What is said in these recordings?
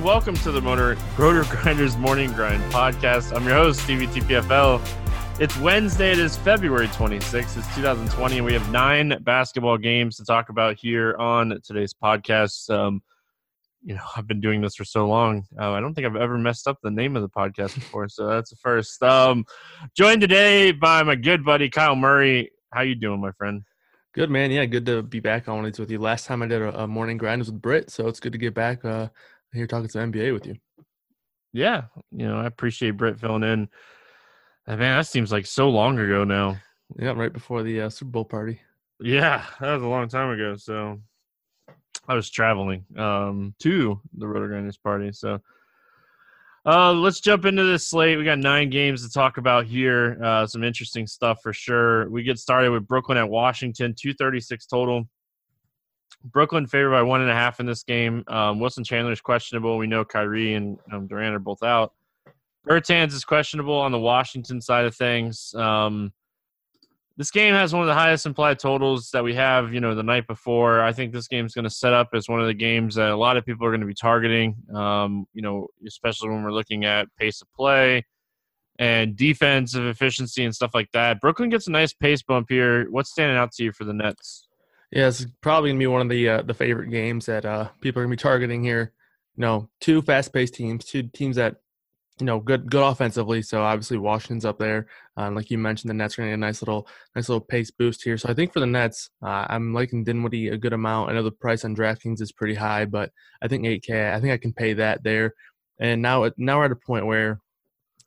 everyone. Welcome to the Motor Rotor Grinders Morning Grind podcast. I'm your host, Stevie TPFL. It's Wednesday. It is February 26th. It's 2020, and we have nine basketball games to talk about here on today's podcast. Um, you know, I've been doing this for so long. Uh, I don't think I've ever messed up the name of the podcast before, so that's the first. Um, joined today by my good buddy Kyle Murray. How you doing, my friend? Good man, yeah, good to be back on it with you. Last time I did a, a morning grind was with Britt, so it's good to get back uh, here talking some NBA with you. Yeah, you know, I appreciate Britt filling in. Man, that seems like so long ago now. Yeah, right before the uh, Super Bowl party. Yeah, that was a long time ago. So I was traveling um, to the Roto Grinders party. So uh, let's jump into this slate. We got nine games to talk about here. Uh, some interesting stuff for sure. We get started with Brooklyn at Washington, 236 total. Brooklyn favored by one and a half in this game. Um, Wilson is questionable. We know Kyrie and um, Durant are both out. Bertans is questionable on the Washington side of things. Um, this game has one of the highest implied totals that we have, you know, the night before. I think this game is going to set up as one of the games that a lot of people are going to be targeting, um, you know, especially when we're looking at pace of play and defensive efficiency and stuff like that. Brooklyn gets a nice pace bump here. What's standing out to you for the Nets? Yeah, it's probably gonna be one of the uh, the favorite games that uh, people are gonna be targeting here. You know, two fast paced teams, two teams that you know, good good offensively. So obviously Washington's up there. Um, like you mentioned, the Nets are to get a nice little nice little pace boost here. So I think for the Nets, uh, I'm liking Dinwiddie a good amount. I know the price on DraftKings is pretty high, but I think 8K, I think I can pay that there. And now now we're at a point where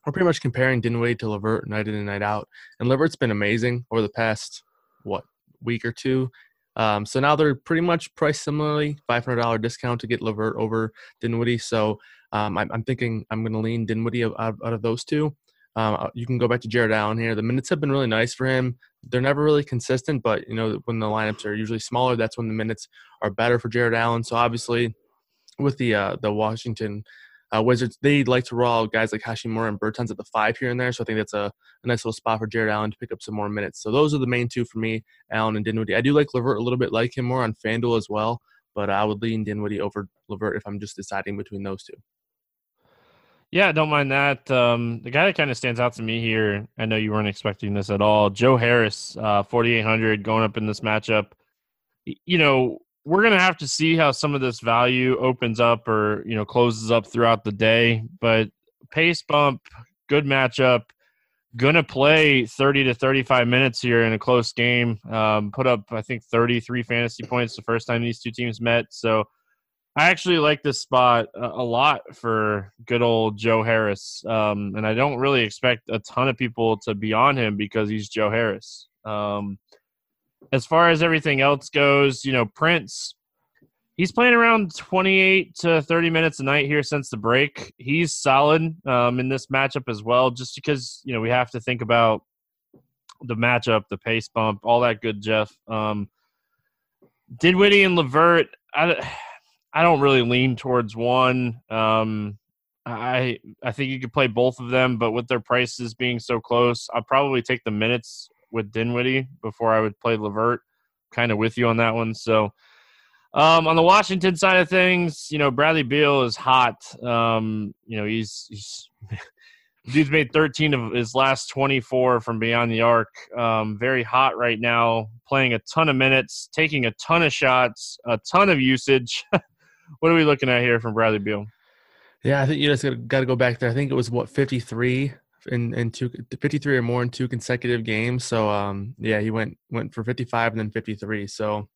we're pretty much comparing Dinwiddie to LeVert night in and night out. And LeVert's been amazing over the past what week or two. Um, so now they're pretty much priced similarly, $500 discount to get LeVert over Dinwiddie. So um, I'm, I'm, thinking I'm going to lean Dinwiddie out, out, of those two. Um, uh, you can go back to Jarrett Allen here. The minutes have been really nice for him. They're never really consistent, but you know when the lineups are usually smaller, that's when the minutes are better for Jarrett Allen. So obviously, with the uh, the Washington uh, Wizards, they like to roll guys like Hachimura and Bertans at the five here and there. So I think that's a, a, nice little spot for Jarrett Allen to pick up some more minutes. So those are the main two for me, Allen and Dinwiddie. I do like LeVert a little bit, like him more on FanDuel as well, but I would lean Dinwiddie over LeVert if I'm just deciding between those two. Yeah, don't mind that. Um, the guy that kind of stands out to me here, I know you weren't expecting this at all. Joe Harris, uh, 4,800 going up in this matchup. You know, we're going to have to see how some of this value opens up or, you know, closes up throughout the day. But pace bump, good matchup. Going to play 30 to 35 minutes here in a close game. Um, put up, I think, 33 fantasy points the first time these two teams met. So, I actually like this spot a, lot for good old Joe Harris, um, and I don't really expect a ton of people to be on him because he's Joe Harris. Um, as far as everything else goes, you know, Prince, he's playing around 28 to 30 minutes a night here since the break. He's solid um, in this matchup as well, just because you know we have to think about the matchup, the pace bump, all that good, Jeff. Um, Dinwiddie and LeVert, I I don't really lean towards one. Um, I I think you could play both of them, but with their prices being so close, I'll probably take the minutes with Dinwiddie before I would play LeVert. Kind of with you on that one. So um, on the Washington side of things, you know Bradley Beal is hot. Um, you know he's he's dude's made 13 of his last 24 from beyond the arc. Um, very hot right now, playing a ton of minutes, taking a ton of shots, a ton of usage. what are we looking at here from Bradley Beal? Yeah, I think you just got to go back there. I think it was what 53 in in two 53 or more in two consecutive games. So um yeah, he went went for 55 and then 53. So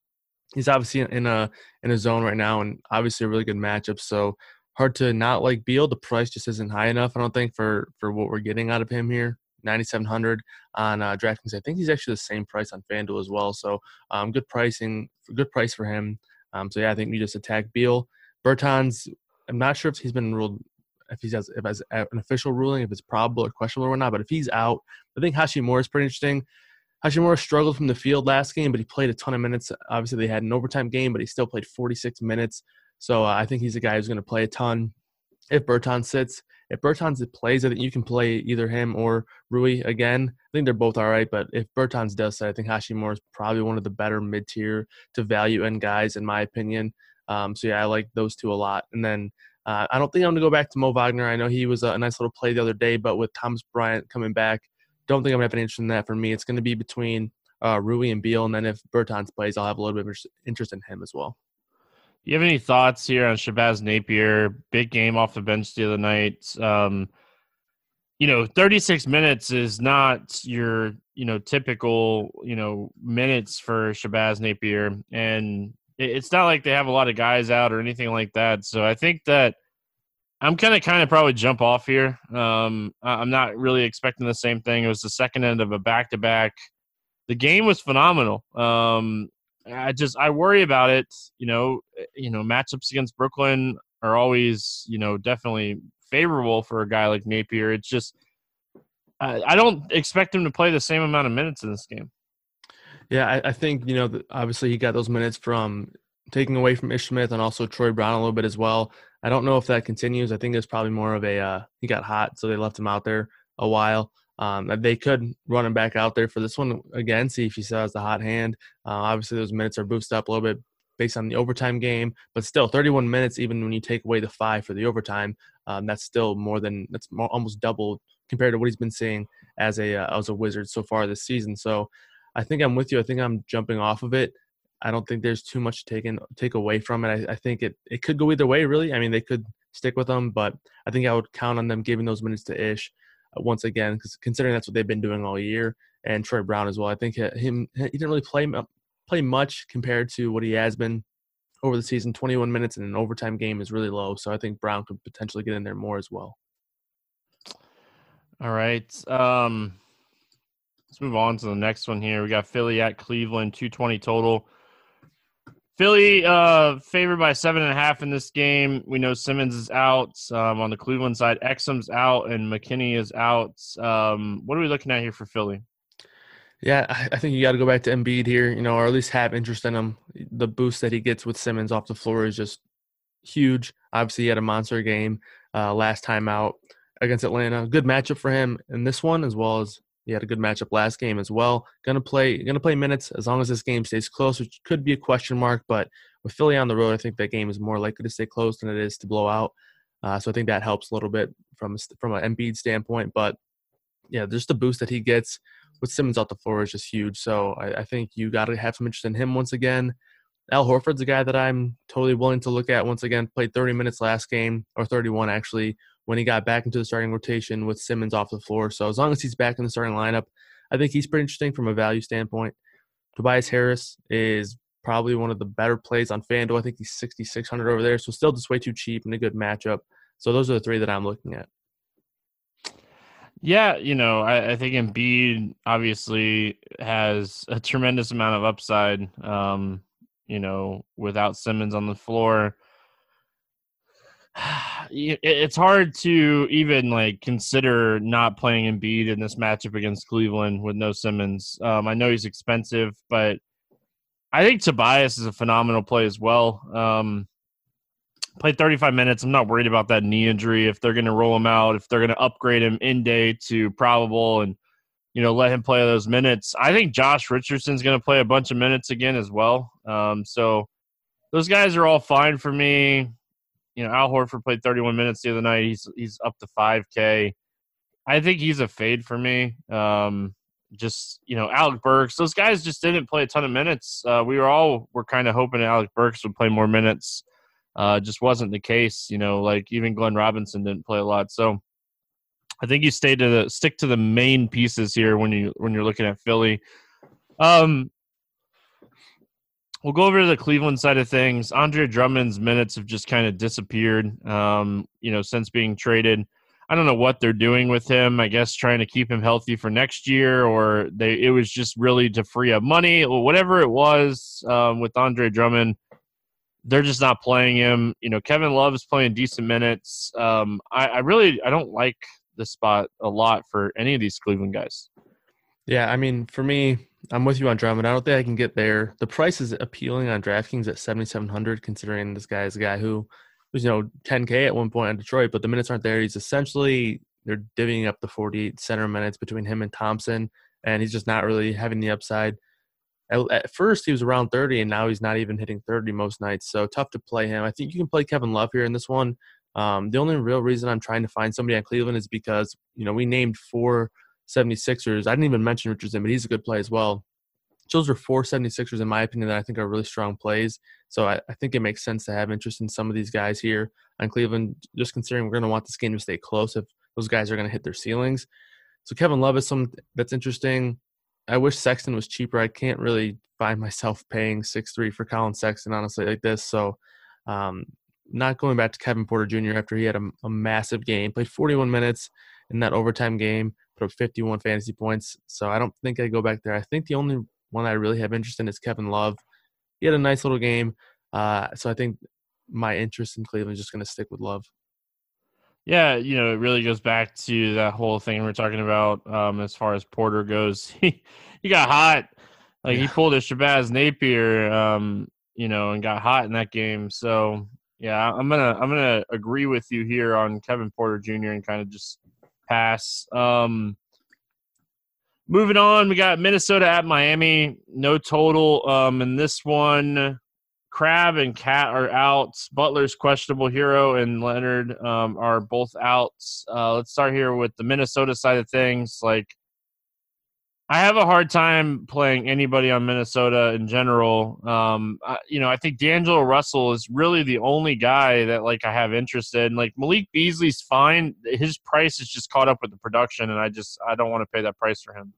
he's obviously in a in a zone right now and obviously a really good matchup. So hard to not like Beal. The price just isn't high enough, I don't think, for for what we're getting out of him here. 9700 on uh, DraftKings. I think he's actually the same price on FanDuel as well. So um, good pricing, good price for him. Um, so yeah, I think we just attack Beal. Bertans, I'm not sure if he's been ruled if he has if has an official ruling, if it's probable or questionable or not. But if he's out, I think Hachimura is pretty interesting. Hachimura struggled from the field last game, but he played a ton of minutes. Obviously, they had an overtime game, but he still played 46 minutes. So uh, I think he's a guy who's going to play a ton. If Bertans sits, if Bertans plays, I think you can play either him or Rui again. I think they're both all right, but if Bertans does sit, I think Hachimura is probably one of the better mid tier to value end guys, in my opinion. Um, so yeah, I like those two a lot. And then Uh, I don't think I'm going to go back to Mo Wagner. I know he was a nice little play the other day, but with Thomas Bryant coming back, don't think I'm going to have an interest in that for me. It's going to be between uh, Rui and Beal, and then if Bertans plays, I'll have a little bit of interest in him as well. You have any thoughts here on Shabazz Napier? Big game off the bench the other night. Um, you know, 36 minutes is not your, you know, typical, you know, minutes for Shabazz Napier. And it's not like they have a lot of guys out or anything like that. So I think that I'm gonna kind of probably jump off here. Um, I'm not really expecting the same thing. It was the second end of a back to back. The game was phenomenal. Um, I just I worry about it. You know, eh, you know matchups against Brooklyn are always you know definitely favorable for a guy like Napier. It's just I, I don't expect him to play the same amount of minutes in this game. Yeah, I, I think you know obviously he got those minutes from taking away from Ish Smith and also Troy Brown a little bit as well. I don't know if that continues. I think it's probably more of a uh, he got hot, so they left him out there a while. Um, they could run him back out there for this one again, see if he still has the hot hand. Uh, obviously, those minutes are boosted up a little bit based on the overtime game, but still, 31 minutes, even when you take away the five for the overtime, um, that's still more than that's more, almost double compared to what he's been seeing as a uh, as a Wizard so far this season. So, I think I'm with you. I think I'm jumping off of it. I don't think there's too much to take in, take away from it. I, I think it it could go either way, really. I mean, they could stick with them, but I think I would count on them giving those minutes to Ish uh, once again, because considering that's what they've been doing all year, and Troy Brown as well. I think him he didn't really play play much compared to what he has been over the season. 21 minutes in an overtime game is really low, so I think Brown could potentially get in there more as well. All right. Um, let's move on to the next one here. We got Philly at Cleveland, 220 total. Philly uh, favored by seven and a half in this game. We know Simmons is out um, on the Cleveland side. Exum's out and McKinney is out. Um, what are we looking at here for Philly? Yeah, I think you got to go back to Embiid here, you know, or at least have interest in him. The boost that he gets with Simmons off the floor is just huge. Obviously, he had a monster game uh, last time out against Atlanta. Good matchup for him in this one, as well as he had a good matchup last game as well. Gonna play gonna play minutes as long as this game stays close, which could be a question mark. But with Philly on the road, I think that game is more likely to stay close than it is to blow out. Uh, so I think that helps a little bit from from an Embiid standpoint. But yeah, just the boost that he gets with Simmons out the floor is just huge. So I, I think you got to have some interest in him once again. Al Horford's a guy that I'm totally willing to look at once again. Played 30 minutes last game, or 31 actually, when he got back into the starting rotation with Simmons off the floor. So as long as he's back in the starting lineup, I think he's pretty interesting from a value standpoint. Tobias Harris is probably one of the better plays on FanDuel. I think he's 6,600 over there, so still just way too cheap and a good matchup. So those are the three that I'm looking at. Yeah, you know, I, I think Embiid obviously has a tremendous amount of upside. Um, you know, without Simmons on the floor, it's hard to even like consider not playing Embiid in this matchup against Cleveland with no Simmons. Um, I know he's expensive, but I think Tobias is a phenomenal play as well. Um, played 35 minutes. I'm not worried about that knee injury. If they're going to roll him out, if they're going to upgrade him in day to probable and you know let him play those minutes, I think Josh Richardson's going to play a bunch of minutes again as well. Um, so those guys are all fine for me you know, Al Horford played 31 minutes the other night. He's he's up to 5K. I think he's a fade for me. Um, just you know, Alec Burks. Those guys just didn't play a ton of minutes. Uh, we were all were kind of hoping Alec Burks would play more minutes. Uh, just wasn't the case. You know, like even Glenn Robinson didn't play a lot. So I think you stay to the stick to the main pieces here when you when you're looking at Philly. Um, We'll go over to the Cleveland side of things. Andre Drummond's minutes have just kind of disappeared, um, you know, since being traded. I don't know what they're doing with him. I guess trying to keep him healthy for next year, or they it was just really to free up money, or whatever it was um, with Andre Drummond. They're just not playing him. You know, Kevin Love is playing decent minutes. Um, I, I really I don't like the spot a lot for any of these Cleveland guys. Yeah, I mean, for me, I'm with you on Drummond. I don't think I can get there. The price is appealing on DraftKings at 7,700, considering this guy is a guy who was, you know, 10K at one point in Detroit, but the minutes aren't there. He's essentially, they're divvying up the 48 center minutes between him and Thompson, and he's just not really having the upside. At, at first, he was around 30, and now he's not even hitting 30 most nights, so tough to play him. I think you can play Kevin Love here in this one. Um, the only real reason I'm trying to find somebody on Cleveland is because, you know, we named four 76ers. I didn't even mention Richardson, but he's a good play as well. Those are four 76ers, in my opinion, that I think are really strong plays. So I, I think it makes sense to have interest in some of these guys here on Cleveland, just considering we're going to want this game to stay close if those guys are going to hit their ceilings. So Kevin Love is some that's interesting. I wish Sexton was cheaper. I can't really find myself paying six three for Collin Sexton, honestly, like this. So um, not going back to Kevin Porter Jr. after he had a, a, massive game, played 41 minutes in that overtime game, put up 51 fantasy points. So I don't think I go back there. I think the only one I really have interest in is Kevin Love. He had a nice little game. Uh, so I think my interest in Cleveland is just going to stick with Love. Yeah, you know, it really goes back to that whole thing we are talking about um, as far as Porter goes. he, he got hot. Like yeah. he pulled a Shabazz Napier, um, you know, and got hot in that game. So yeah, I'm gonna I'm gonna agree with you here on Kevin Porter Jr. and kind of just pass. Um, moving on, we got Minnesota at Miami. No total. Um, in this one, Crab and Cat are out. Butler's questionable. Herro and Leonard um, are both out. Uh, let's start here with the Minnesota side of things. Like, I have a hard time playing anybody on Minnesota in general. Um, I, you know, I think D'Angelo Russell is really the only guy that like I have interest in. Like Malik Beasley's fine. His price is just caught up with the production, and I just I don't want to pay that price for him.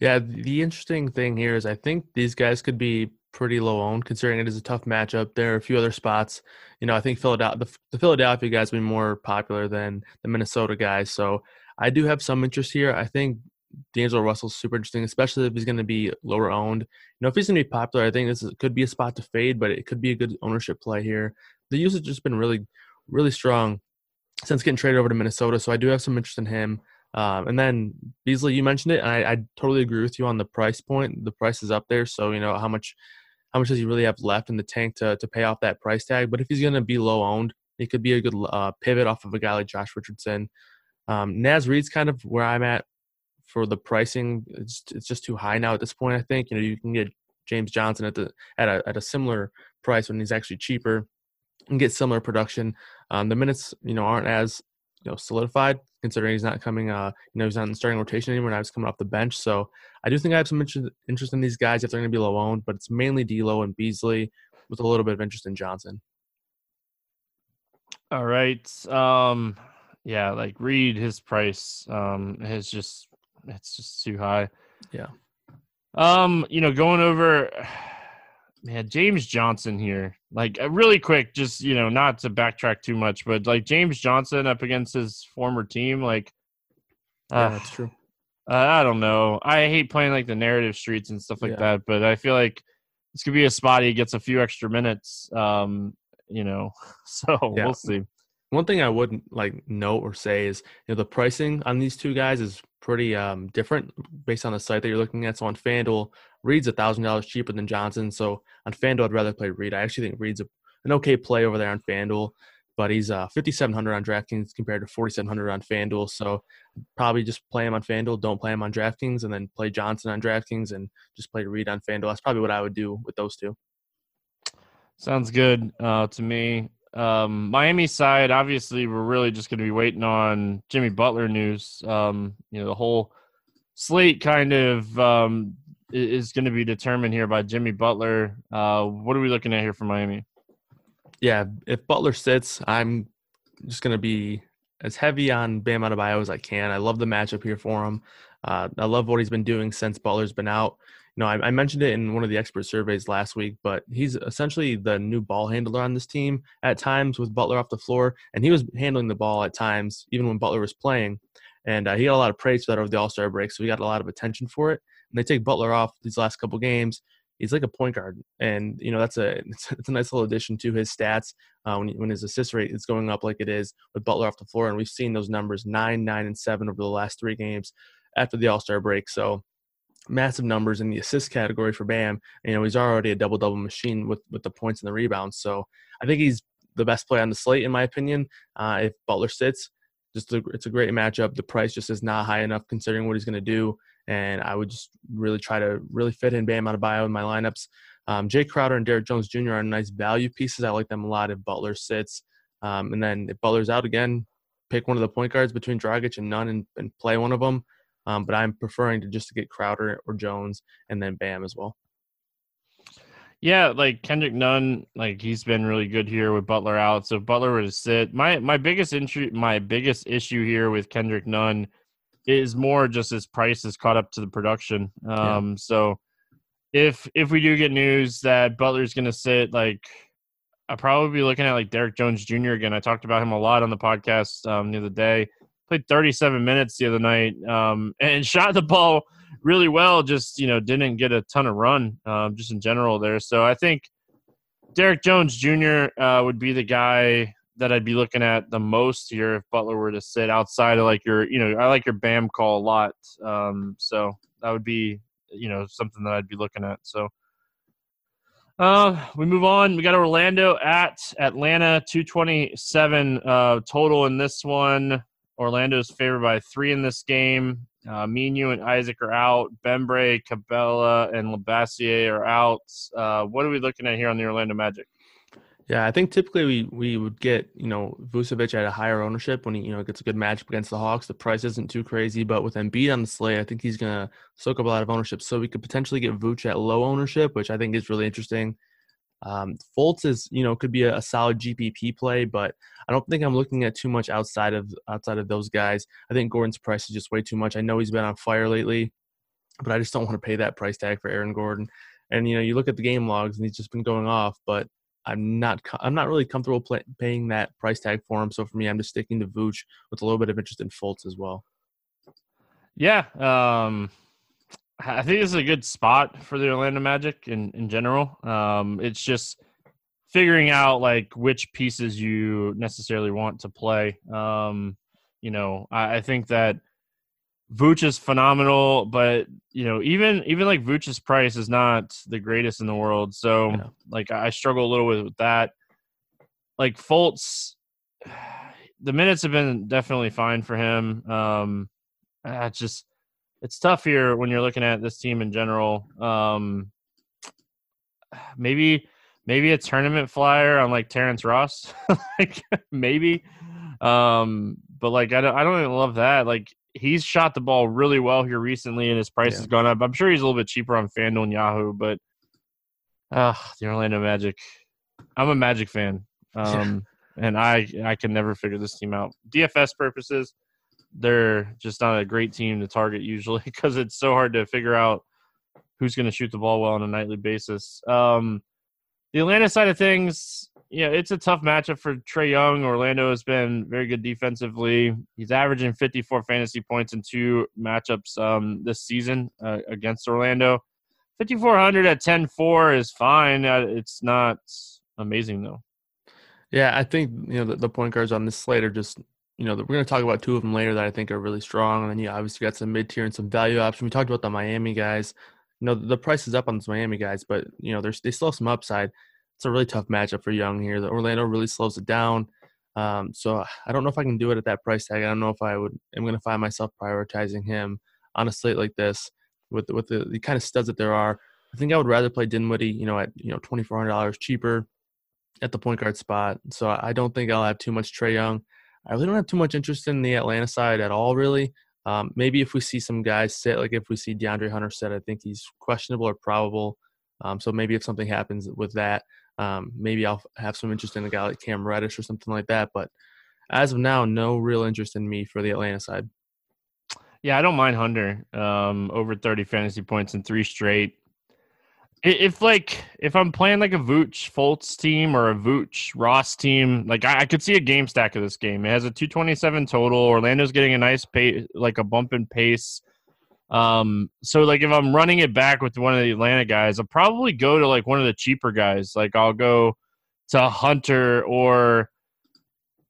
Yeah, the interesting thing here is I think these guys could be pretty low owned considering it is a tough matchup. There are a few other spots. You know, I think Philadelphia, the, the Philadelphia guys be more popular than the Minnesota guys. So I do have some interest here. I think D'Angelo Russell's super interesting, especially if he's going to be lower owned. You know, if he's going to be popular, I think this is, could be a spot to fade, but it could be a good ownership play here. The usage has just been really, really strong since getting traded over to Minnesota. So I do have some interest in him. Um, and then Beasley, you mentioned it, and I, I, totally agree with you on the price point. The price is up there, so you know how much how much does he really have left in the tank to to pay off that price tag? But if he's going to be low owned, he could be a good uh, pivot off of a guy like Josh Richardson. Um, Naz Reid's kind of where I'm at for the pricing. It's it's just too high now at this point. I think you know you can get James Johnson at the at a at a similar price when he's actually cheaper and get similar production. Um, the minutes you know aren't as you know solidified considering he's not coming uh you know he's not in starting rotation anymore now he's coming off the bench so i do think i have some interest, interest in these guys if they're going to be low owned but it's mainly D'Lo and beasley with a little bit of interest in johnson all right um yeah like Reid, his price um is just it's just too high yeah um you know going over man, James Johnson here. Like uh, really quick, just you know, not to backtrack too much, but like James Johnson up against his former team, like yeah, uh, that's true. Uh, I don't know. I hate playing like the narrative streets and stuff like yeah. that, but I feel like this could be a spot he gets a few extra minutes. Um, you know, so yeah. we'll see. One thing I wouldn't like note or say is you know the pricing on these two guys is pretty um, different based on the site that you're looking at. So on FanDuel, Reid's a thousand dollars cheaper than Johnson. So on FanDuel, I'd rather play Reid. I actually think Reid's a, an okay play over there on FanDuel, but he's uh, 5,700 on DraftKings compared to 4,700 on FanDuel. So probably just play him on FanDuel. Don't play him on DraftKings, and then play Johnson on DraftKings and just play Reid on FanDuel. That's probably what I would do with those two. Sounds good uh, to me. Um, Miami side, obviously, we're really just going to be waiting on Jimmy Butler news. Um, you know, the whole slate kind of um, is going to be determined here by Jimmy Butler. Uh, what are we looking at here for Miami? Yeah, if Butler sits, I'm just going to be as heavy on Bam Adebayo as I can. I love the matchup here for him. Uh, I love what he's been doing since Butler's been out. Know, I, I, mentioned it in one of the expert surveys last week, but he's essentially the new ball handler on this team at times with Butler off the floor, and he was handling the ball at times even when Butler was playing. And uh, he got a lot of praise for that over the All Star break, so he got a lot of attention for it and they take Butler off these last couple games, he's like a point guard, and you know that's a it's, it's a nice little addition to his stats uh, when when his assist rate is going up like it is with Butler off the floor, and we've seen those numbers nine, nine, and seven over the last three games after the All Star break. So massive numbers in the assist category for Bam. You know he's already a double double machine with with the points and the rebounds. So I think he's the best play on the slate in my opinion. Uh, if Butler sits, just a, it's a great matchup. The price just is not high enough considering what he's going to do and I would just really try to really fit in Bam Adebayo in my lineups. Um, Jae Crowder and Derrick Jones Jr. are nice value pieces. I like them a lot if Butler sits. Um, and then if Butler's out again, pick one of the point guards between Dragic and Nunn and, and play one of them. Um, but I'm preferring to just to get Crowder or Jones and then Bam as well. Yeah, like Kendrick Nunn, like he's been really good here with Butler out. So Butler were to sit. My my biggest issue my biggest issue here with Kendrick Nunn is more just his price is caught up to the production. Um yeah. so if if we do get news that Butler's gonna sit, like I'll probably be looking at like Derrick Jones Jr. again. I talked about him a lot on the podcast um, the other day. Played 37 minutes the other night um, and shot the ball really well. Just you know, didn't get a ton of run um, just in general there. So I think Derrick Jones Jr. Uh, would be the guy that I'd be looking at the most here if Butler were to sit outside of like your, you know, I like your BAM call a lot. Um, so that would be, you know, something that I'd be looking at. So uh, we move on. We got Orlando at Atlanta, 227 uh, total in this one. Orlando's favored by three in this game. Uh, you and Isaac are out. Bembry, Capela, and Labissiere are out. Uh, what are we looking at here on the Orlando Magic? Yeah, I think typically we, we would get, you know, Vucevic at a higher ownership when he, you know, gets a good matchup against the Hawks. The price isn't too crazy, but with Embiid on the slate, I think he's going to soak up a lot of ownership. So we could potentially get Vuce at low ownership, which I think is really interesting. Um, Fultz is, you know, could be a, a, solid GPP play, but I don't think I'm looking at too much outside of outside of those guys. I think Gordon's price is just way too much. I know he's been on fire lately, but I just don't want to pay that price tag for Aaron Gordon. And you know, you look at the game logs, and he's just been going off. But I'm not I'm not really comfortable play, paying that price tag for him. So for me, I'm just sticking to Vooch with a little bit of interest in Fultz as well. Yeah, um, I think this is a good spot for the Orlando Magic in in general. Um, it's just figuring out like which pieces you necessarily want to play. Um, you know, I, I think that Vooch is phenomenal, but you know, even even like Vooch's price is not the greatest in the world. So yeah. like I struggle a little with, with that. Like Fultz, the minutes have been definitely fine for him. Um, it's just it's tough here when you're looking at this team in general. Um, maybe maybe a tournament flyer on like Terrence Ross, like maybe. Um, but like I don't I don't even love that. Like he's shot the ball really well here recently, and his price yeah. has gone up. I'm sure he's a little bit cheaper on FanDuel and Yahoo, but uh, the Orlando Magic. I'm a Magic fan, um, and I I can never figure this team out. DFS purposes, they're just not a great team to target usually because it's so hard to figure out who's going to shoot the ball well on a nightly basis. Um, the Atlanta side of things, yeah, it's a tough matchup for Trae Young. Orlando has been very good defensively. He's averaging 54 fantasy points in two matchups um, this season uh, against Orlando. 5400 at 10-4 is fine. Uh, it's not amazing though. Yeah, I think you know the, the point guards on this slate are just you know we're going to talk about two of them later that I think are really strong, and then you obviously got some mid tier and some value options. We talked about the Miami guys. You know the price is up on those Miami guys, but you know there's they still have some upside it's a really tough matchup for Young here. The Orlando really slows it down. Um, so I don't know if I can do it at that price tag. I don't know if I would. I'm going to find myself prioritizing him on a slate like this with with the, the kind of studs that there are. I think I would rather play Dinwiddie, you know, at you know twenty four hundred dollars cheaper at the point guard spot. So I don't think I'll have too much Trae Young. I really don't have too much interest in the Atlanta side at all, really. Um, maybe if we see some guys sit, like if we see DeAndre Hunter sit, I think he's questionable or probable. Um, so maybe if something happens with that, um, maybe I'll have some interest in a guy like Cam Reddish or something like that. But as of now, no real interest in me for the Atlanta side. Yeah, I don't mind Hunter um, over 30 fantasy points in three straight. If like if I'm playing like a Vooch Fultz team or a Vooch Ross team, like I, I, could see a game stack of this game. It has a 227 total. Orlando's getting a nice pace, like a bump in pace. Um, so like if I'm running it back with one of the Atlanta guys, I'll probably go to like one of the cheaper guys. Like I'll go to Hunter or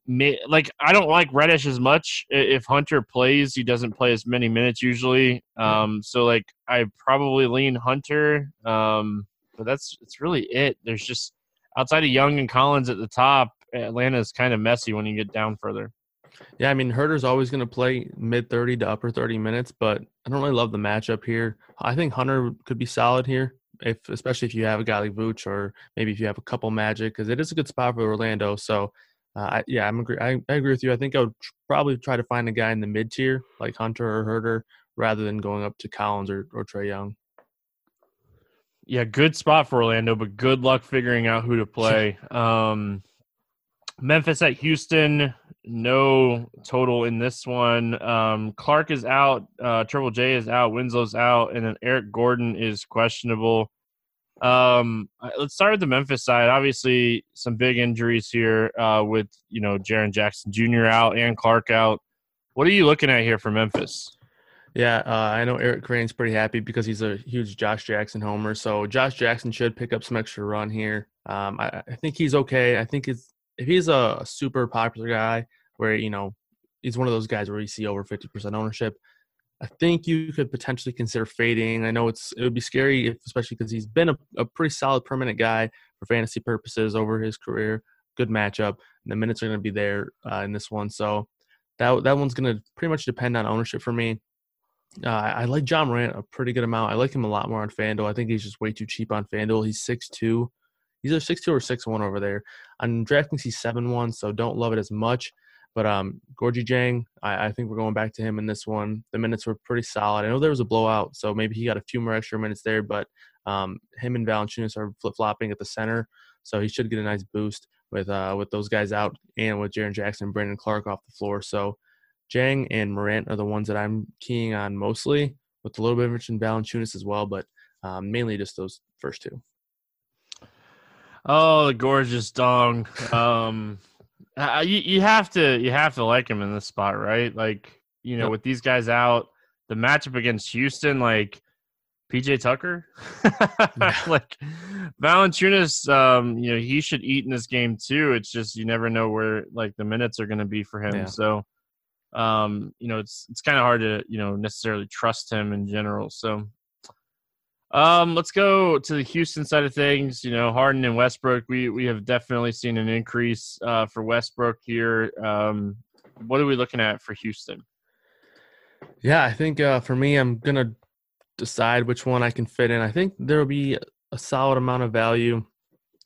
may, like I don't like Reddish as much. If Hunter plays, he doesn't play as many minutes usually. Um, so like I probably lean Hunter. Um, but that's it's really it. There's just outside of Young and Collins at the top, Atlanta is kind of messy when you get down further. Yeah, I mean Huerter's always going to play mid 30 to upper 30 minutes, but I don't really love the matchup here. I think Hunter could be solid here, if especially if you have a guy like Vooch or maybe if you have a couple Magic, because it is a good spot for Orlando. So uh, I, yeah, I'm agree. I, I agree with you. I think I would probably try to find a guy in the mid tier like Hunter or Huerter, rather than going up to Collins or, or Trae Young. Yeah, good spot for Orlando, but good luck figuring out who to play. Um, Memphis at Houston, no total in this one. Um, Clarke is out, uh, Triple J is out, Winslow's out, and then Eric Gordon is questionable. Um, let's start with the Memphis side. Obviously, some big injuries here uh, with you know Jaren Jackson Jr. out and Clarke out. What are you looking at here for Memphis? Yeah, uh, I know Eric Crane's pretty happy because he's a huge Josh Jackson homer. So Josh Jackson should pick up some extra run here. Um, I, I, think he's okay. I think it's if he's a, a super popular guy where you know he's one of those guys where you see over fifty percent ownership. I think you could potentially consider fading. I know it's it would be scary, if, especially because he's been a, a, pretty solid permanent guy for fantasy purposes over his career. Good matchup, and the minutes are going to be there uh, in this one. So that that one's going to pretty much depend on ownership for me. Uh, I like Ja Morant a pretty good amount. I like him a lot more on FanDuel. I think he's just way too cheap on FanDuel. He's six two. He's either six two or six one over there. On DraftKings, he's seven one, so don't love it as much. But um, Gorgui Dieng, I, I, think we're going back to him in this one. The minutes were pretty solid. I know there was a blowout, so maybe he got a few more extra minutes there. But um, him and Valanciunas are flip flopping at the center, so he should get a nice boost with uh, with those guys out and with Jaren Jackson, and Brandon Clarke off the floor. So Dieng and Morant are the ones that I'm keying on mostly, with a little bit of interest in Valanciunas as well, but um, mainly just those first two. Oh, the gorgeous dong. Um, uh, you you have to you have to like him in this spot, right? Like you know, yep. with these guys out, the matchup against Houston, like PJ Tucker, like Valanciunas, um, you know, he should eat in this game too. It's just you never know where like the minutes are going to be for him. Yeah. So, um, you know, it's it's kind of hard to you know necessarily trust him in general. So um, let's go to the Houston side of things. You know, Harden and Westbrook. We we have definitely seen an increase uh, for Westbrook here. Um, what are we looking at for Houston? Yeah, I think uh, for me, I'm gonna decide which one I can fit in. I think there will be a solid amount of value,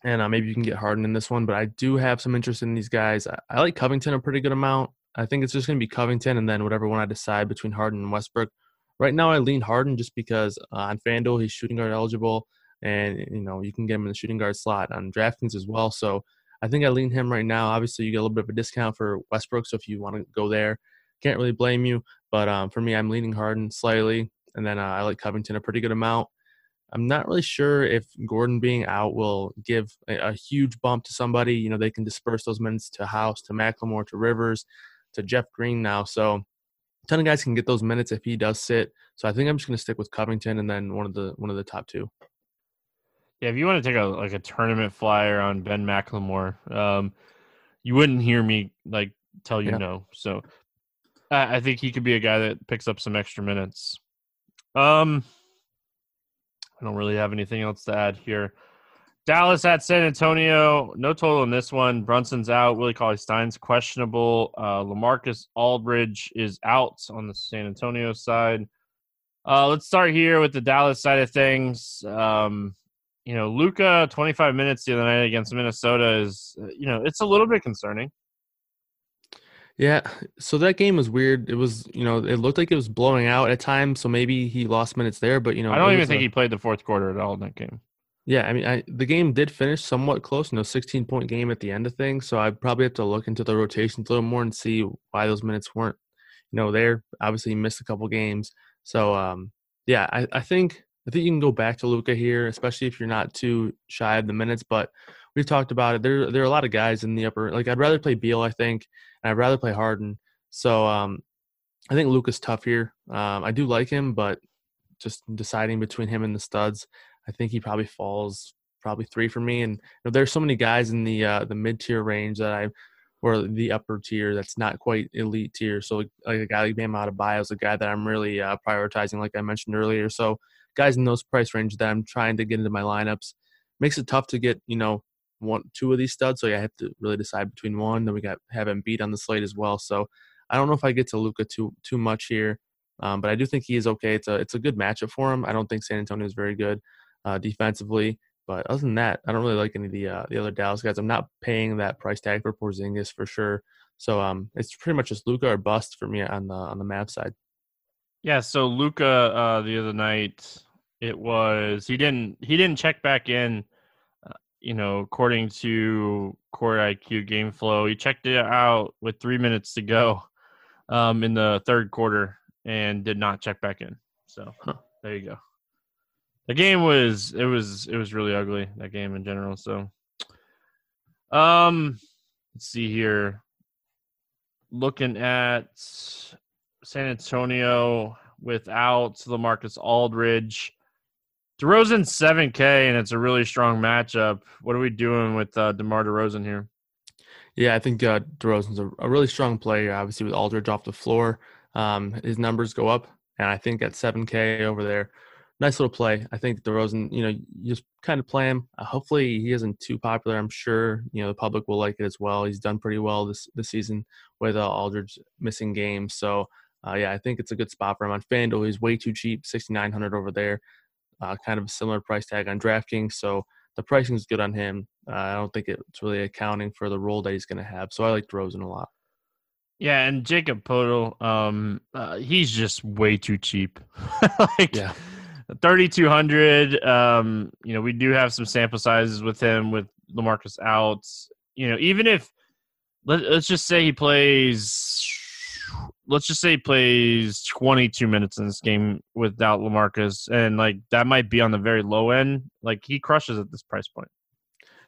and uh, maybe you can get Harden in this one. But I do have some interest in these guys. I, I like Covington a pretty good amount. I think it's just gonna be Covington, and then whatever one I decide between Harden and Westbrook. Right now, I lean Harden just because uh, on FanDuel he's shooting guard eligible, and you know you can get him in the shooting guard slot on DraftKings as well. So I think I lean him right now. Obviously, you get a little bit of a discount for Westbrook, so if you want to go there, can't really blame you. But um, for me, I'm leaning Harden slightly, and then uh, I like Covington a pretty good amount. I'm not really sure if Gordon being out will give a, a, huge bump to somebody. You know, they can disperse those minutes to House, to McLemore, to Rivers, to Jeff Green now. So ton of guys can get those minutes if he does sit. So I think I'm just going to stick with Covington and then one of the one of the top two. Yeah, if you want to take a like a tournament flyer on Ben McLemore, um, you wouldn't hear me like tell you yeah. no. So I, I think he could be a guy that picks up some extra minutes. Um, I don't really have anything else to add here. Dallas at San Antonio. No total in this one. Brunson's out. Willie Cauley Stein's questionable. Uh, Lamarcus Aldridge is out on the San Antonio side. Uh, let's start here with the Dallas side of things. Um, you know, Luka, 25 minutes the other night against Minnesota is, uh, you know, it's a little bit concerning. Yeah, so that game was weird. It was, you know, it looked like it was blowing out at times, so maybe he lost minutes there. But you know, I don't even think a, he played the fourth quarter at all in that game. Yeah, I mean, I, the game did finish somewhat close. You know, 16 point game at the end of things. So I probably have to look into the rotations a little more and see why those minutes weren't, you know, there. Obviously, missed a couple games. So um, yeah, I, I think I think you can go back to Luka here, especially if you're not too shy of the minutes. But we've talked about it. There there are a lot of guys in the upper. Like I'd rather play Beal, I think, and I'd rather play Harden. So um, I think Luka's tough here. Um, I do like him, but just deciding between him and the studs. I think he probably falls probably three for me. And you know, there's so many guys in the uh, the mid tier range that I or the upper tier that's not quite elite tier. So like, a guy like Bam Adebayo is a guy that I'm really uh, prioritizing, like I mentioned earlier. So guys in those price range that I'm trying to get into my lineups makes it tough to get you know one two of these studs. So yeah, I have to really decide between one. Then we got have Embiid on the slate as well. So I don't know if I get to Luka too too much here. Um, but I do think he is okay. It's a it's a good matchup for him. I don't think San Antonio is very good uh, defensively. But other than that, I don't really like any of the uh, the other Dallas guys. I'm not paying that price tag for Porzingis for sure. So um, it's pretty much just Luka or bust for me on the on the map side. Yeah. So Luka uh, the other night, it was he didn't he didn't check back in. Uh, you know, according to Core IQ Game Flow, he checked it out with three minutes to go um, in the third quarter and did not check back in. So huh. there you go the game was it was it was really ugly that game in general. So, um, let's see here. Looking at San Antonio without LaMarcus Aldridge, DeRozan 7K, and it's a really strong matchup. What are we doing with uh, DeMar DeRozan here? Yeah, I think uh, DeRozan's a, a really strong player. Obviously, with Aldridge off the floor, um, his numbers go up, and I think at 7K over there, nice little play. I think DeRozan, you know, you just kind of play him. Uh, hopefully, he isn't too popular. I'm sure you know the public will like it as well. He's done pretty well this this season with uh, Aldridge missing games. So uh, yeah, I think it's a good spot for him on FanDuel. He's way too cheap, 6,900 over there. Uh, kind of a similar price tag on DraftKings. So the pricing is good on him. Uh, I don't think it's really accounting for the role that he's going to have. So I like DeRozan a lot. Yeah, and Jacob Poeltl, um, uh, he's just way too cheap. like, yeah 3200 um you know we do have some sample sizes with him with lamarcus out you know even if let, let's just say he plays let's just say he plays 22 minutes in this game without lamarcus and like that might be on the very low end like he crushes at this price point.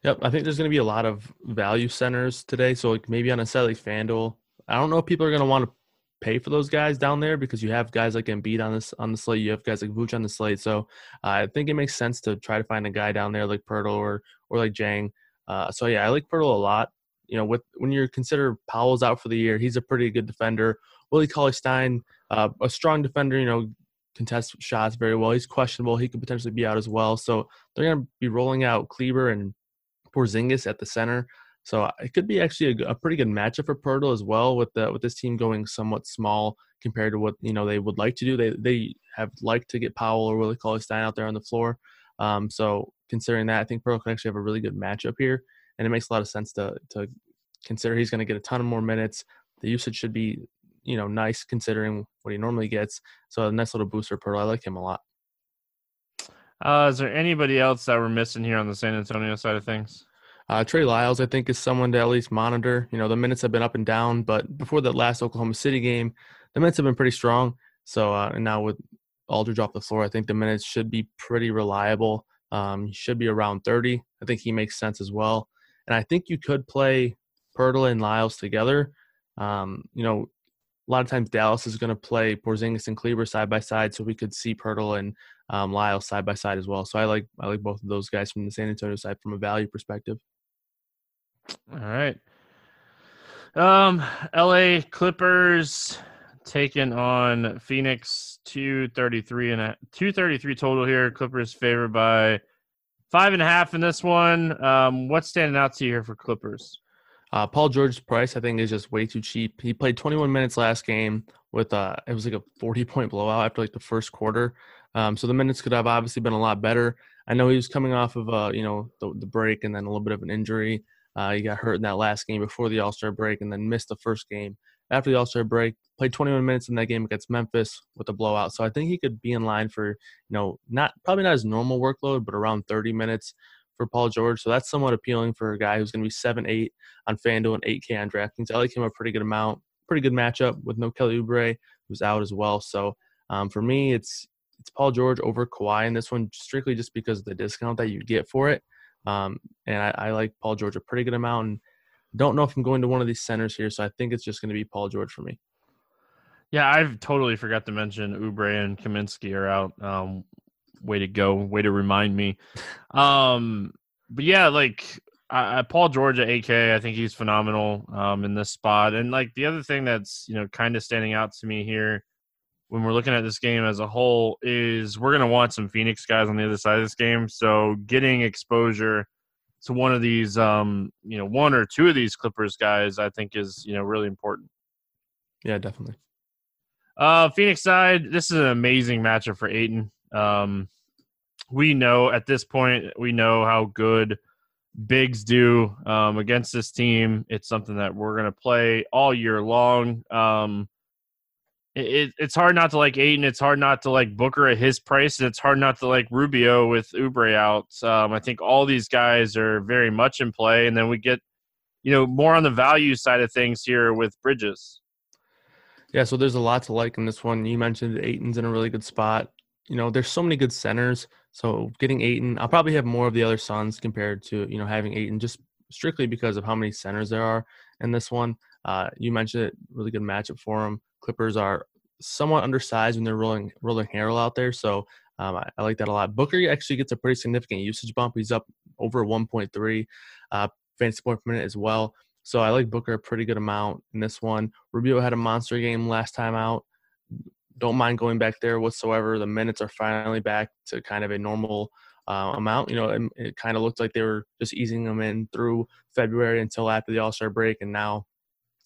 Yep i think there's going to be a lot of value centers today so like maybe on a site like fanduel i don't know if people are going to want to pay for those guys down there because you have guys like Embiid on this on the slate, you have guys like Vooch on the slate. So uh, I think it makes sense to try to find a guy down there like Poeltl or or like Dieng. Uh, so yeah, I like Poeltl a lot. You know, with when you consider Powell's out for the year, he's a pretty good defender. Willie Cauley Stein, uh, a strong defender. You know, contests shots very well. He's questionable. He could potentially be out as well. So they're going to be rolling out Kleber and Porzingis at the center. So uh, it could be actually a, a, pretty good matchup for Poeltl as well, with the with this team going somewhat small compared to what you know they would like to do. They they have liked to get Powell or Willie Cauley Stein out there on the floor. Um, so considering that, I think Poeltl could actually have a really good matchup here, and it makes a lot of sense to to consider he's going to get a ton of more minutes. The usage should be you know nice considering what he normally gets. So a nice little booster Poeltl. I like him a lot. Uh, is there anybody else that we're missing here on the San Antonio side of things? Uh, Trey Lyles, I think, is someone to at least monitor. You know, the minutes have been up and down, but before that last Oklahoma City game, the minutes have been pretty strong. So, uh, and now with Aldridge off the floor, I think the minutes should be pretty reliable. Um, he should be around 30. I think he makes sense as well. And I think you could play Poeltl and Lyles together. Um, you know, a lot of times Dallas is going to play Porzingis and Kleber side by side, so we could see Poeltl and um, Lyles side by side as well. So I like I like both of those guys from the San Antonio side from a value perspective. All right. Um, LA Clippers taking on Phoenix 233 and a 233 total here. Clippers favored by five and a half in this one. Um, what's standing out to you here for Clippers? Uh, Paul George's price, I think, is just way too cheap. He played 21 minutes last game with uh, it was like a 40 point blowout after like the first quarter. Um, so the minutes could have obviously been a lot better. I know he was coming off of uh, you know the, the break and then a little bit of an injury. Uh, he got hurt in that last game before the All Star break, and then missed the first game after the All Star break. Played 21 minutes in that game against Memphis with a blowout. So I think he could be in line for you know not probably not his normal workload, but around 30 minutes for Paul George. So that's somewhat appealing for a guy who's going to be seven eight on FanDuel and 8K on DraftKings. Like him a pretty good amount. Pretty good matchup with no Kelly Oubre, who's out as well. So um, for me, it's it's Paul George over Kawhi in this one, strictly just because of the discount that you get for it. Um, and I, I, like Paul George a pretty good amount. And don't know if I'm going to one of these centers here, so I think it's just going to be Paul George for me. Yeah, I've totally forgot to mention Oubre and Kaminsky are out. Um, way to go! Way to remind me. Um, but yeah, like uh, Paul George at AK, I think he's phenomenal um, in this spot. And like the other thing that's you know kind of standing out to me here when we're looking at this game as a whole is we're going to want some Phoenix guys on the other side of this game. So getting exposure to one of these, um, you know, one or two of these Clippers guys, I think is, you know, really important. Yeah, definitely. Uh, Phoenix side, this is an amazing matchup for Ayton. Um, we know at this point we know how good bigs do um, against this team. It's something that we're going to play all year long. Um, it, it's hard not to like Ayton. It's hard not to like Booker at his price, and it's hard not to like Rubio with Oubre out. Um, I think all these guys are very much in play, and then we get, you know, more on the value side of things here with Bridges. Yeah, so there's a lot to like in this one. You mentioned Ayton's in a really good spot. You know, there's so many good centers. So getting Ayton, I'll probably have more of the other Suns compared to you know having Ayton just strictly because of how many centers there are in this one. Uh, you mentioned it, really good matchup for him. Clippers are somewhat undersized when they're rolling rolling Harrell out there, so um, I, I, like that a lot. Booker actually gets a pretty significant usage bump. He's up over 1.3 uh, fantasy point per minute as well. So I like Booker a pretty good amount in this one. Rubio had a monster game last time out. Don't mind going back there whatsoever. The minutes are finally back to kind of a normal uh, amount. You know, it, it kind of looked like they were just easing them in through February until after the All Star break, and now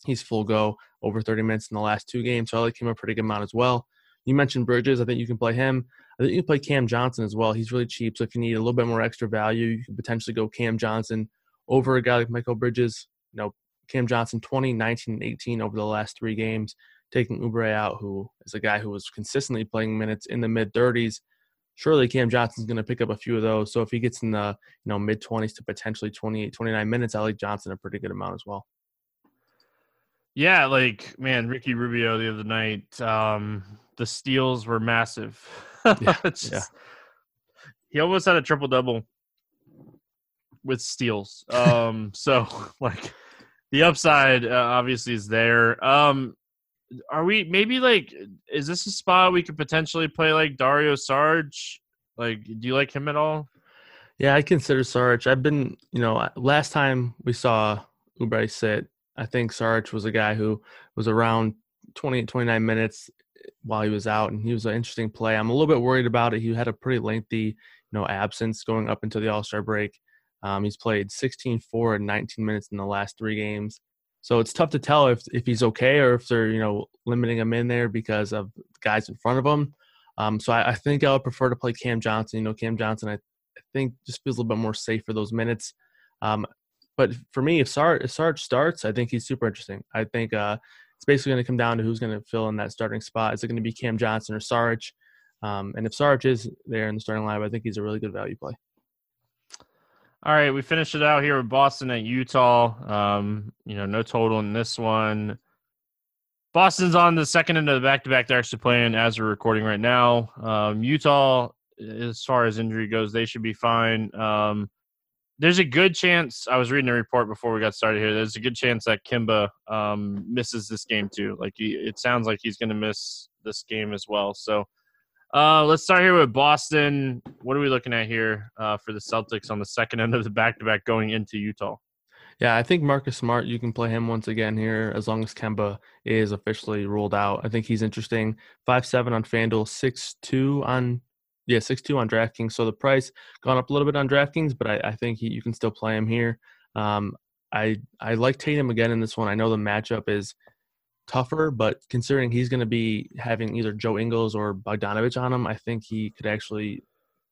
he's full go over 30 minutes in the last two games. So I like him a pretty good amount as well. You mentioned Bridges. I think you can play him. I think you can play Cam Johnson as well. He's really cheap. So if you need a little bit more extra value, you could potentially go Cam Johnson over a guy like Mikal Bridges. You know, Cam Johnson 20, 19, 18 over the last three games, taking Oubre out, who is a guy who was consistently playing minutes in the mid 30s. Surely Cam Johnson's going to pick up a few of those. So if he gets in the you know mid 20s to potentially 28, 29 minutes, I like Johnson a pretty good amount as well. Yeah, like man, Ricky Rubio the other night, um, the steals were massive. yeah, just, yeah. He almost had a triple double with steals. Um, so like the upside uh, obviously is there. Um, are we maybe like is this a spot we could potentially play like Dario Saric? Like, do you like him at all? Yeah, I consider Saric. I've been, you know, last time we saw Oubre sit, I think Saric was a guy who was around 20, 29 minutes while he was out, and he was an interesting play. I'm a little bit worried about it. He had a pretty lengthy, you know, absence going up into the All Star break. Um, he's played 16, 4, and 19 minutes in the last three games. So it's tough to tell if if he's okay or if they're you know limiting him in there because of guys in front of him. Um, so I, I, think I would prefer to play Cam Johnson. You know, Cam Johnson, I, I think just feels a little bit more safe for those minutes. Um, but for me, if Saric, if Saric starts, I think he's super interesting. I think uh, it's basically going to come down to who's going to fill in that starting spot. Is it going to be Cam Johnson or Saric? Um, and if Saric is there in the starting lineup, I think he's a really good value play. All right, we finished it out here with Boston at Utah. Um, you know, no total in this one. Boston's on the second end of the back to back. They're actually playing as we're recording right now. Um, Utah, as far as injury goes, they should be fine. Um, there's a good chance. I was reading a report before we got started here. There's a good chance that Kemba um, misses this game too. Like he, it sounds like he's going to miss this game as well. So uh, let's start here with Boston. What are we looking at here uh, for the Celtics on the second end of the back to back going into Utah? Yeah, I think Marcus Smart, you can play him once again here as long as Kemba is officially ruled out. I think he's interesting. Five seven on FanDuel, six two on yeah, six two on DraftKings. So the price gone up a little bit on DraftKings, but I, I think he, you can still play him here. Um, I I like Tatum again in this one. I know the matchup is tougher, but considering he's going to be having either Joe Ingles or Bogdanovich on him, I think he could actually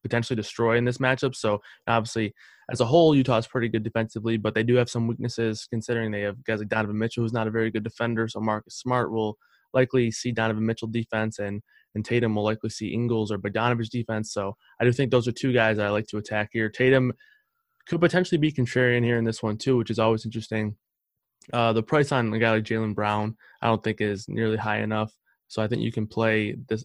potentially destroy in this matchup. So obviously, as a whole, Utah is pretty good defensively, but they do have some weaknesses considering they have guys like Donovan Mitchell, who's not a very good defender. So Marcus Smart will likely see Donovan Mitchell defense, and and Tatum will likely see Ingles or Bogdanovich defense. So I do think those are two guys I like to attack here. Tatum could potentially be contrarian here in this one too, which is always interesting. Uh, the price on a guy like Jaylen Brown, I don't think is nearly high enough. So I think you can play this,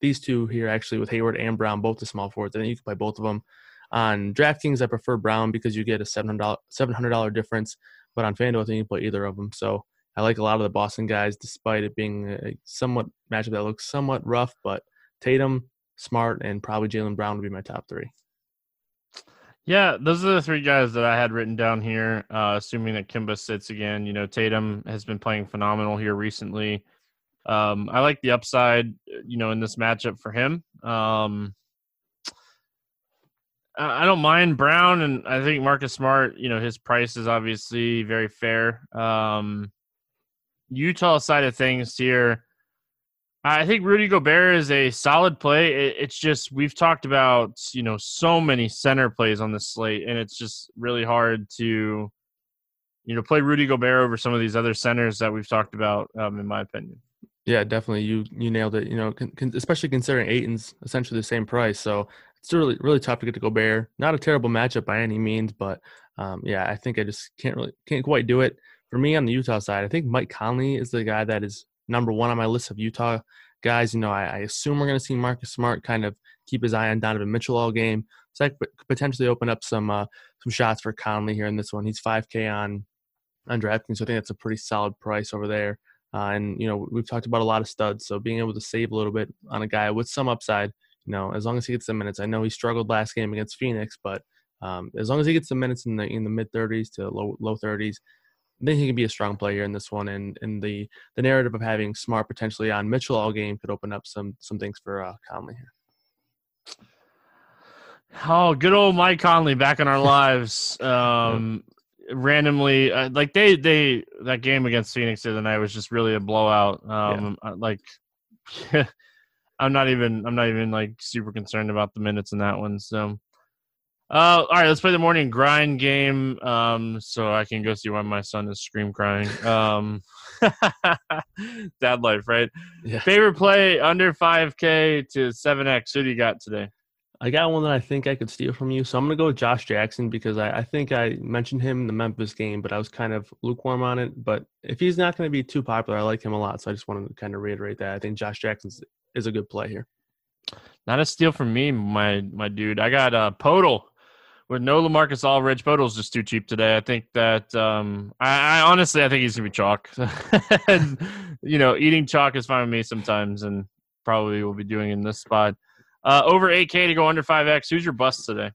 these two here actually with Hayward and Brown, both the small forwards. I think you can play both of them. On DraftKings, I prefer Brown because you get a $700, $700 difference. But on FanDuel, I think you can play either of them. So I like a lot of the Boston guys, despite it being a somewhat matchup that looks somewhat rough. But Tatum, Smart, and probably Jaylen Brown would be my top three. Yeah, those are the three guys that I had written down here. Uh, assuming that Kemba sits again, you know, Tatum has been playing phenomenal here recently. Um, I like the upside, you know, in this matchup for him. Um, I don't mind Brown, and I think Marcus Smart. You know, his price is obviously very fair. Um, Utah side of things here, I think Rudy Gobert is a solid play. It's just we've talked about you know so many center plays on this slate, and it's just really hard to you know play Rudy Gobert over some of these other centers that we've talked about. Um, in my opinion. Yeah, definitely. You you nailed it. You know, con- con- especially considering Ayton's essentially the same price, so it's really really tough to get to Gobert. Not a terrible matchup by any means, but um, yeah, I think I just can't really can't quite do it. For me on the Utah side, I think Mike Conley is the guy that is number one on my list of Utah guys. You know, I, I assume we're going to see Marcus Smart kind of keep his eye on Donovan Mitchell all game, so I could potentially open up some uh, some shots for Conley here in this one. He's 5K on on DraftKings, so I think that's a pretty solid price over there. Uh, and you know, we've talked about a lot of studs, so being able to save a little bit on a guy with some upside, you know, as long as he gets the minutes. I know he struggled last game against Phoenix, but um, as long as he gets the minutes in the in the mid 30s to low low 30s, then he can be a strong player in this one. And and the the narrative of having Smart potentially on Mitchell all game could open up some some things for uh, Conley here. Oh, good old Mike Conley back in our lives. Um, randomly uh, like they they that game against Phoenix the other night was just really a blowout. Um, yeah. Uh, like I'm not even I'm not even like super concerned about the minutes in that one. So, uh, all right, let's play the morning grind game. Um, so I can go see why my son is scream crying. Um, dad life, right? Yeah. Favorite play under 5K to 7X. Who do you got today? I got one that I think I could steal from you. So I'm going to go with Josh Jackson because I, I, think I mentioned him in the Memphis game, but I was kind of lukewarm on it. But if he's not going to be too popular, I like him a lot. So I just wanted to kind of reiterate that. I think Josh Jackson is a good play here. Not a steal from me, my my dude. I got uh, Poeltl with no LaMarcus Aldridge. Poeltl's just too cheap today. I think that um, I, I honestly I think he's gonna be chalk. and, you know, eating chalk is fine with me sometimes, and probably will be doing in this spot. Uh, over 8K to go under 5X. Who's your bust today?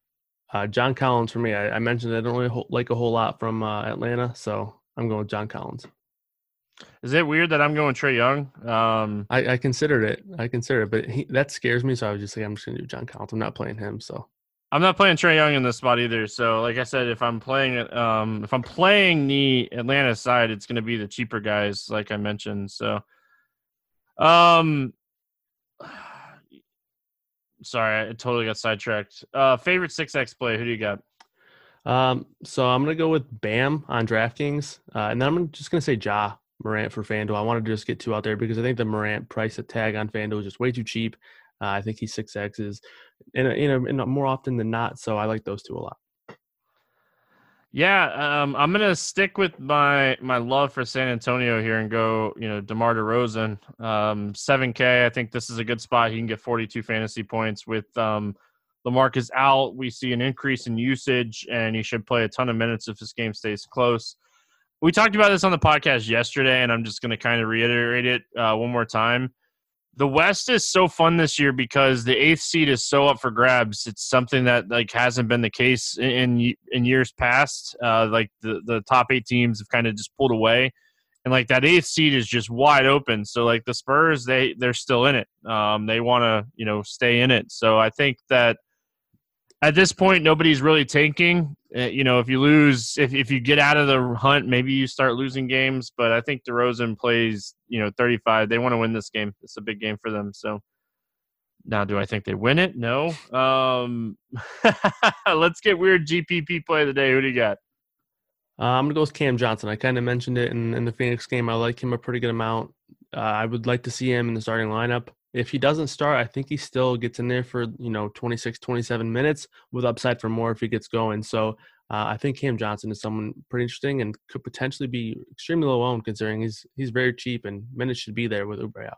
Uh, John Collins for me. I, I, mentioned I don't really like a whole lot from uh, Atlanta, so I'm going with John Collins. Is it weird that I'm going Trae Young? Um, I, I, considered it. I considered it, but he, that scares me. So I was just like, I'm just going to do John Collins. I'm not playing him. So I'm not playing Trae Young in this spot either. So, like I said, if I'm playing, um, if I'm playing the Atlanta side, it's going to be the cheaper guys, like I mentioned. So, um, sorry, I totally got sidetracked. Uh, favorite six X play? Who do you got? Um, so I'm gonna go with Bam on DraftKings, uh, and then I'm just gonna say Ja Morant for FanDuel. I want to just get two out there because I think the Morant price tag on FanDuel is just way too cheap. Uh, I think he's six X's, and you know, more often than not. So I like those two a lot. Yeah, um, I'm gonna stick with my my love for San Antonio here and go, you know, DeMar DeRozan, um, 7K. I think this is a good spot. He can get 42 fantasy points with um, LaMarcus out. We see an increase in usage, and he should play a ton of minutes if this game stays close. We talked about this on the podcast yesterday, and I'm just going to kind of reiterate it uh, one more time the West is so fun this year because the eighth seed is so up for grabs. It's something that like hasn't been the case in in years past. Uh, like the the top eight teams have kind of just pulled away, and like that eighth seed is just wide open. So like the Spurs, they they're still in it. Um, they want to you know stay in it. So I think that at this point, nobody's really tanking. Uh, you know, if you lose, if, if you get out of the hunt, maybe you start losing games. But I think DeRozan plays, you know, 35. They want to win this game. It's a big game for them. So now, do I think they win it? No. Um, let's get weird GPP play of the day. Who do you got? Uh, I'm gonna go with Cam Johnson. I kind of mentioned it in, in the Phoenix game. I like him a pretty good amount. Uh, I would like to see him in the starting lineup if he doesn't start, I think he still gets in there for, you know, 26, 27 minutes with upside for more if he gets going. So uh, I think Cam Johnson is someone pretty interesting and could potentially be extremely low owned considering he's he's very cheap and minutes should be there with Oubre out.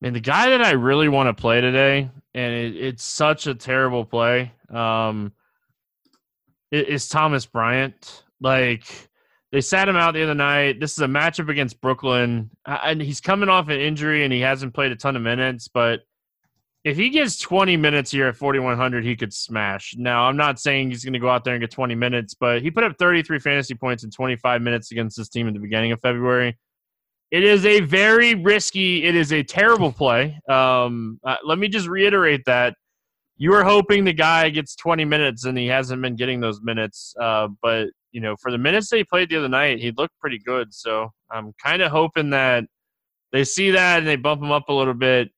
Man, the guy that I really want to play today, and it, it's such a terrible play, um, is Thomas Bryant. Like they sat him out the other night. This is a matchup against Brooklyn, and he's coming off an injury and he hasn't played a ton of minutes. But if he gets 20 minutes here at 4,100, he could smash. Now, I'm not saying he's going to go out there and get 20 minutes, but he put up 33 fantasy points in 25 minutes against this team at the beginning of February. It is a very risky, it is a terrible play. Um, uh, let me just reiterate that you are hoping the guy gets 20 minutes and he hasn't been getting those minutes. Uh, but you know, for the minutes they played the other night, he looked pretty good. So I'm kind of hoping that they see that and they bump him up a little bit.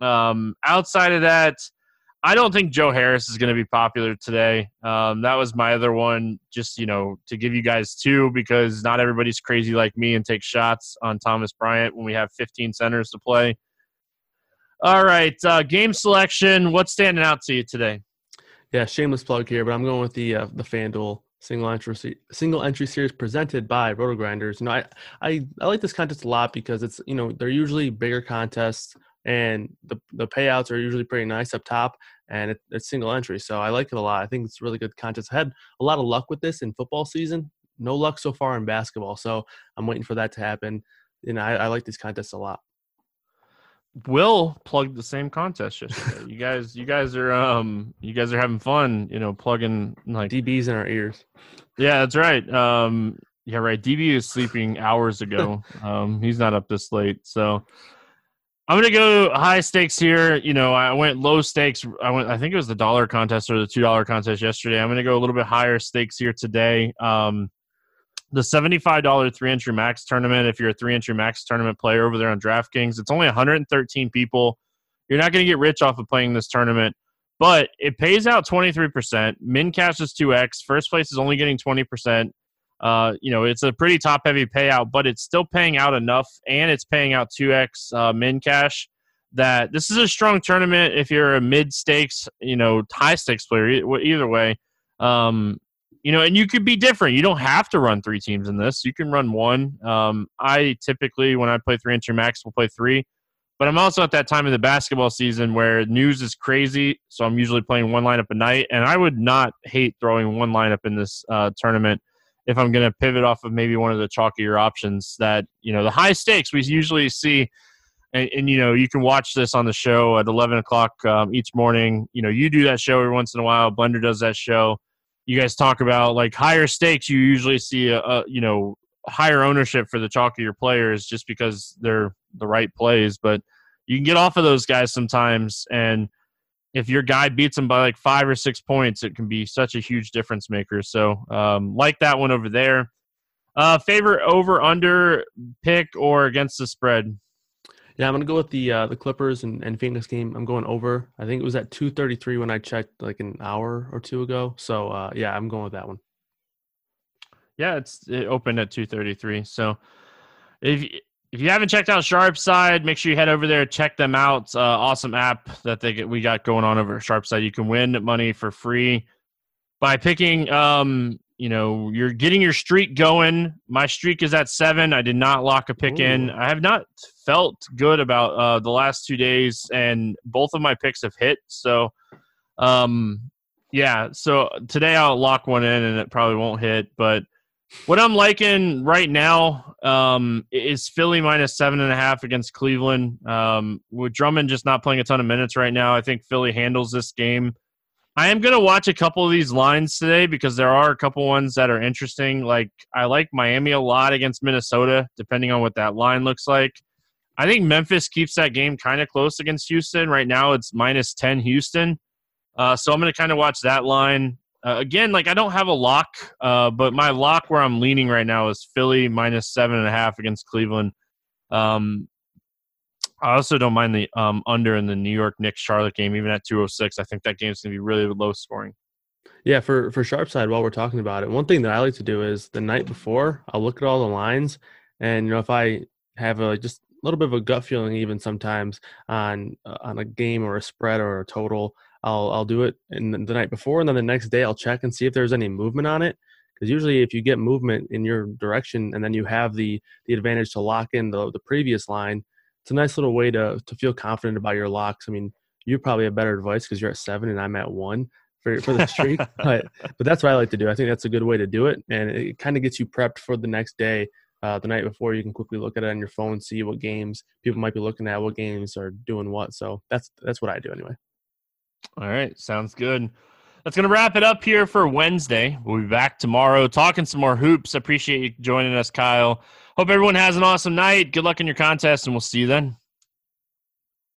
Um, outside of that, I don't think Joe Harris is going to be popular today. Um, that was my other one, just you know, to give you guys two because not everybody's crazy like me and take shots on Thomas Bryant when we have 15 centers to play. All right, uh, game selection. What's standing out to you today? Yeah, shameless plug here, but I'm going with the uh, the FanDuel single entry single entry series presented by Roto Grinders. You know, I, I I like this contest a lot because it's you know they're usually bigger contests and the the payouts are usually pretty nice up top, and it, it's single entry. So I like it a lot. I think it's really good contest. I had a lot of luck with this in football season. No luck so far in basketball. So I'm waiting for that to happen. And I, I like these contests a lot. Will plugged the same contest yesterday. you guys, you guys are um, you guys are having fun. You know, plugging like DBs in our ears. Yeah, that's right. Um, yeah, right. DB is sleeping hours ago. um, he's not up this late, so I'm gonna go high stakes here. You know, I went low stakes. I went. I think it was the dollar contest or the two dollar contest yesterday. I'm gonna go a little bit higher stakes here today. Um, the seventy-five dollar three entry max tournament. If you're a three entry max tournament player over there on DraftKings, it's only 113 people. You're not gonna get rich off of playing this tournament, but it pays out 23%. Min cash is 2x. First place is only getting 20%. Uh, you know, it's a pretty top heavy payout, but it's still paying out enough and it's paying out 2x uh, min cash that this is a strong tournament if you're a mid stakes, you know, high stakes player, either way. Um, you know, and you could be different. You don't have to run three teams in this. You can run one. Um, I typically, when I play three entry max, will play three. But I'm also at that time in the basketball season where news is crazy. So I'm usually playing one lineup a night. And I would not hate throwing one lineup in this uh, tournament if I'm going to pivot off of maybe one of the chalkier options that, you know, the high stakes we usually see. And, and you know, you can watch this on the show at 11 o'clock um, each morning. You know, you do that show every once in a while. Blender does that show. You guys talk about like higher stakes. You usually see a, a you know, higher ownership for the chalkier players just because they're the right plays. But you can get off of those guys sometimes. And, if your guy beats them by like five or six points, it can be such a huge difference maker. So, um, like that one over there. Uh, favorite over under pick or against the spread? Yeah, I'm gonna go with the uh, the Clippers and, and Phoenix game. I'm going over. I think it was at 2:33 when I checked like an hour or two ago. So uh, yeah, I'm going with that one. Yeah, it's it opened at 2:33. So if if you haven't checked out Sharpside, make sure you head over there, check them out. Uh, awesome app that they get, we got going on over at Sharpside. You can win money for free by picking. Um, you know, you're getting your streak going. My streak is at seven. I did not lock a pick Ooh. in. I have not felt good about uh, the last two days, and both of my picks have hit. So, um, yeah. So today I'll lock one in, and it probably won't hit, but what I'm liking right now um, is Philly minus seven and a half against Cleveland. Um, with Drummond just not playing a ton of minutes right now, I think Philly handles this game. I am going to watch a couple of these lines today because there are a couple ones that are interesting. Like I like Miami a lot against Minnesota, depending on what that line looks like. I think Memphis keeps that game kind of close against Houston. Right now, it's minus 10 Houston. Uh, so I'm going to kind of watch that line. Uh, again, like I don't have a lock, uh, but my lock where I'm leaning right now is Philly minus seven and a half against Cleveland. Um, I also don't mind the um, under in the New York Knicks Charlotte game, even at 206. I think that game's going to be really low scoring. Yeah, for for sharp side, while we're talking about it, one thing that I like to do is the night before I'll look at all the lines, and you know if I have a just a little bit of a gut feeling, even sometimes on uh, on a game or a spread or a total, I'll I'll do it in the night before, and then the next day I'll check and see if there's any movement on it. Because usually, if you get movement in your direction, and then you have the the advantage to lock in the the previous line, it's a nice little way to to feel confident about your locks. I mean, you probably have better advice because you're at seven and I'm at one for for the streak, but but that's what I like to do. I think that's a good way to do it, and it kind of gets you prepped for the next day. Uh, the night before, you can quickly look at it on your phone, see what games people might be looking at, what games are doing what. So that's that's what I do anyway. All right, sounds good. That's going to wrap it up here for Wednesday. We'll be back tomorrow talking some more hoops. Appreciate you joining us, Kyle. Hope everyone has an awesome night. Good luck in your contest, and we'll see you then.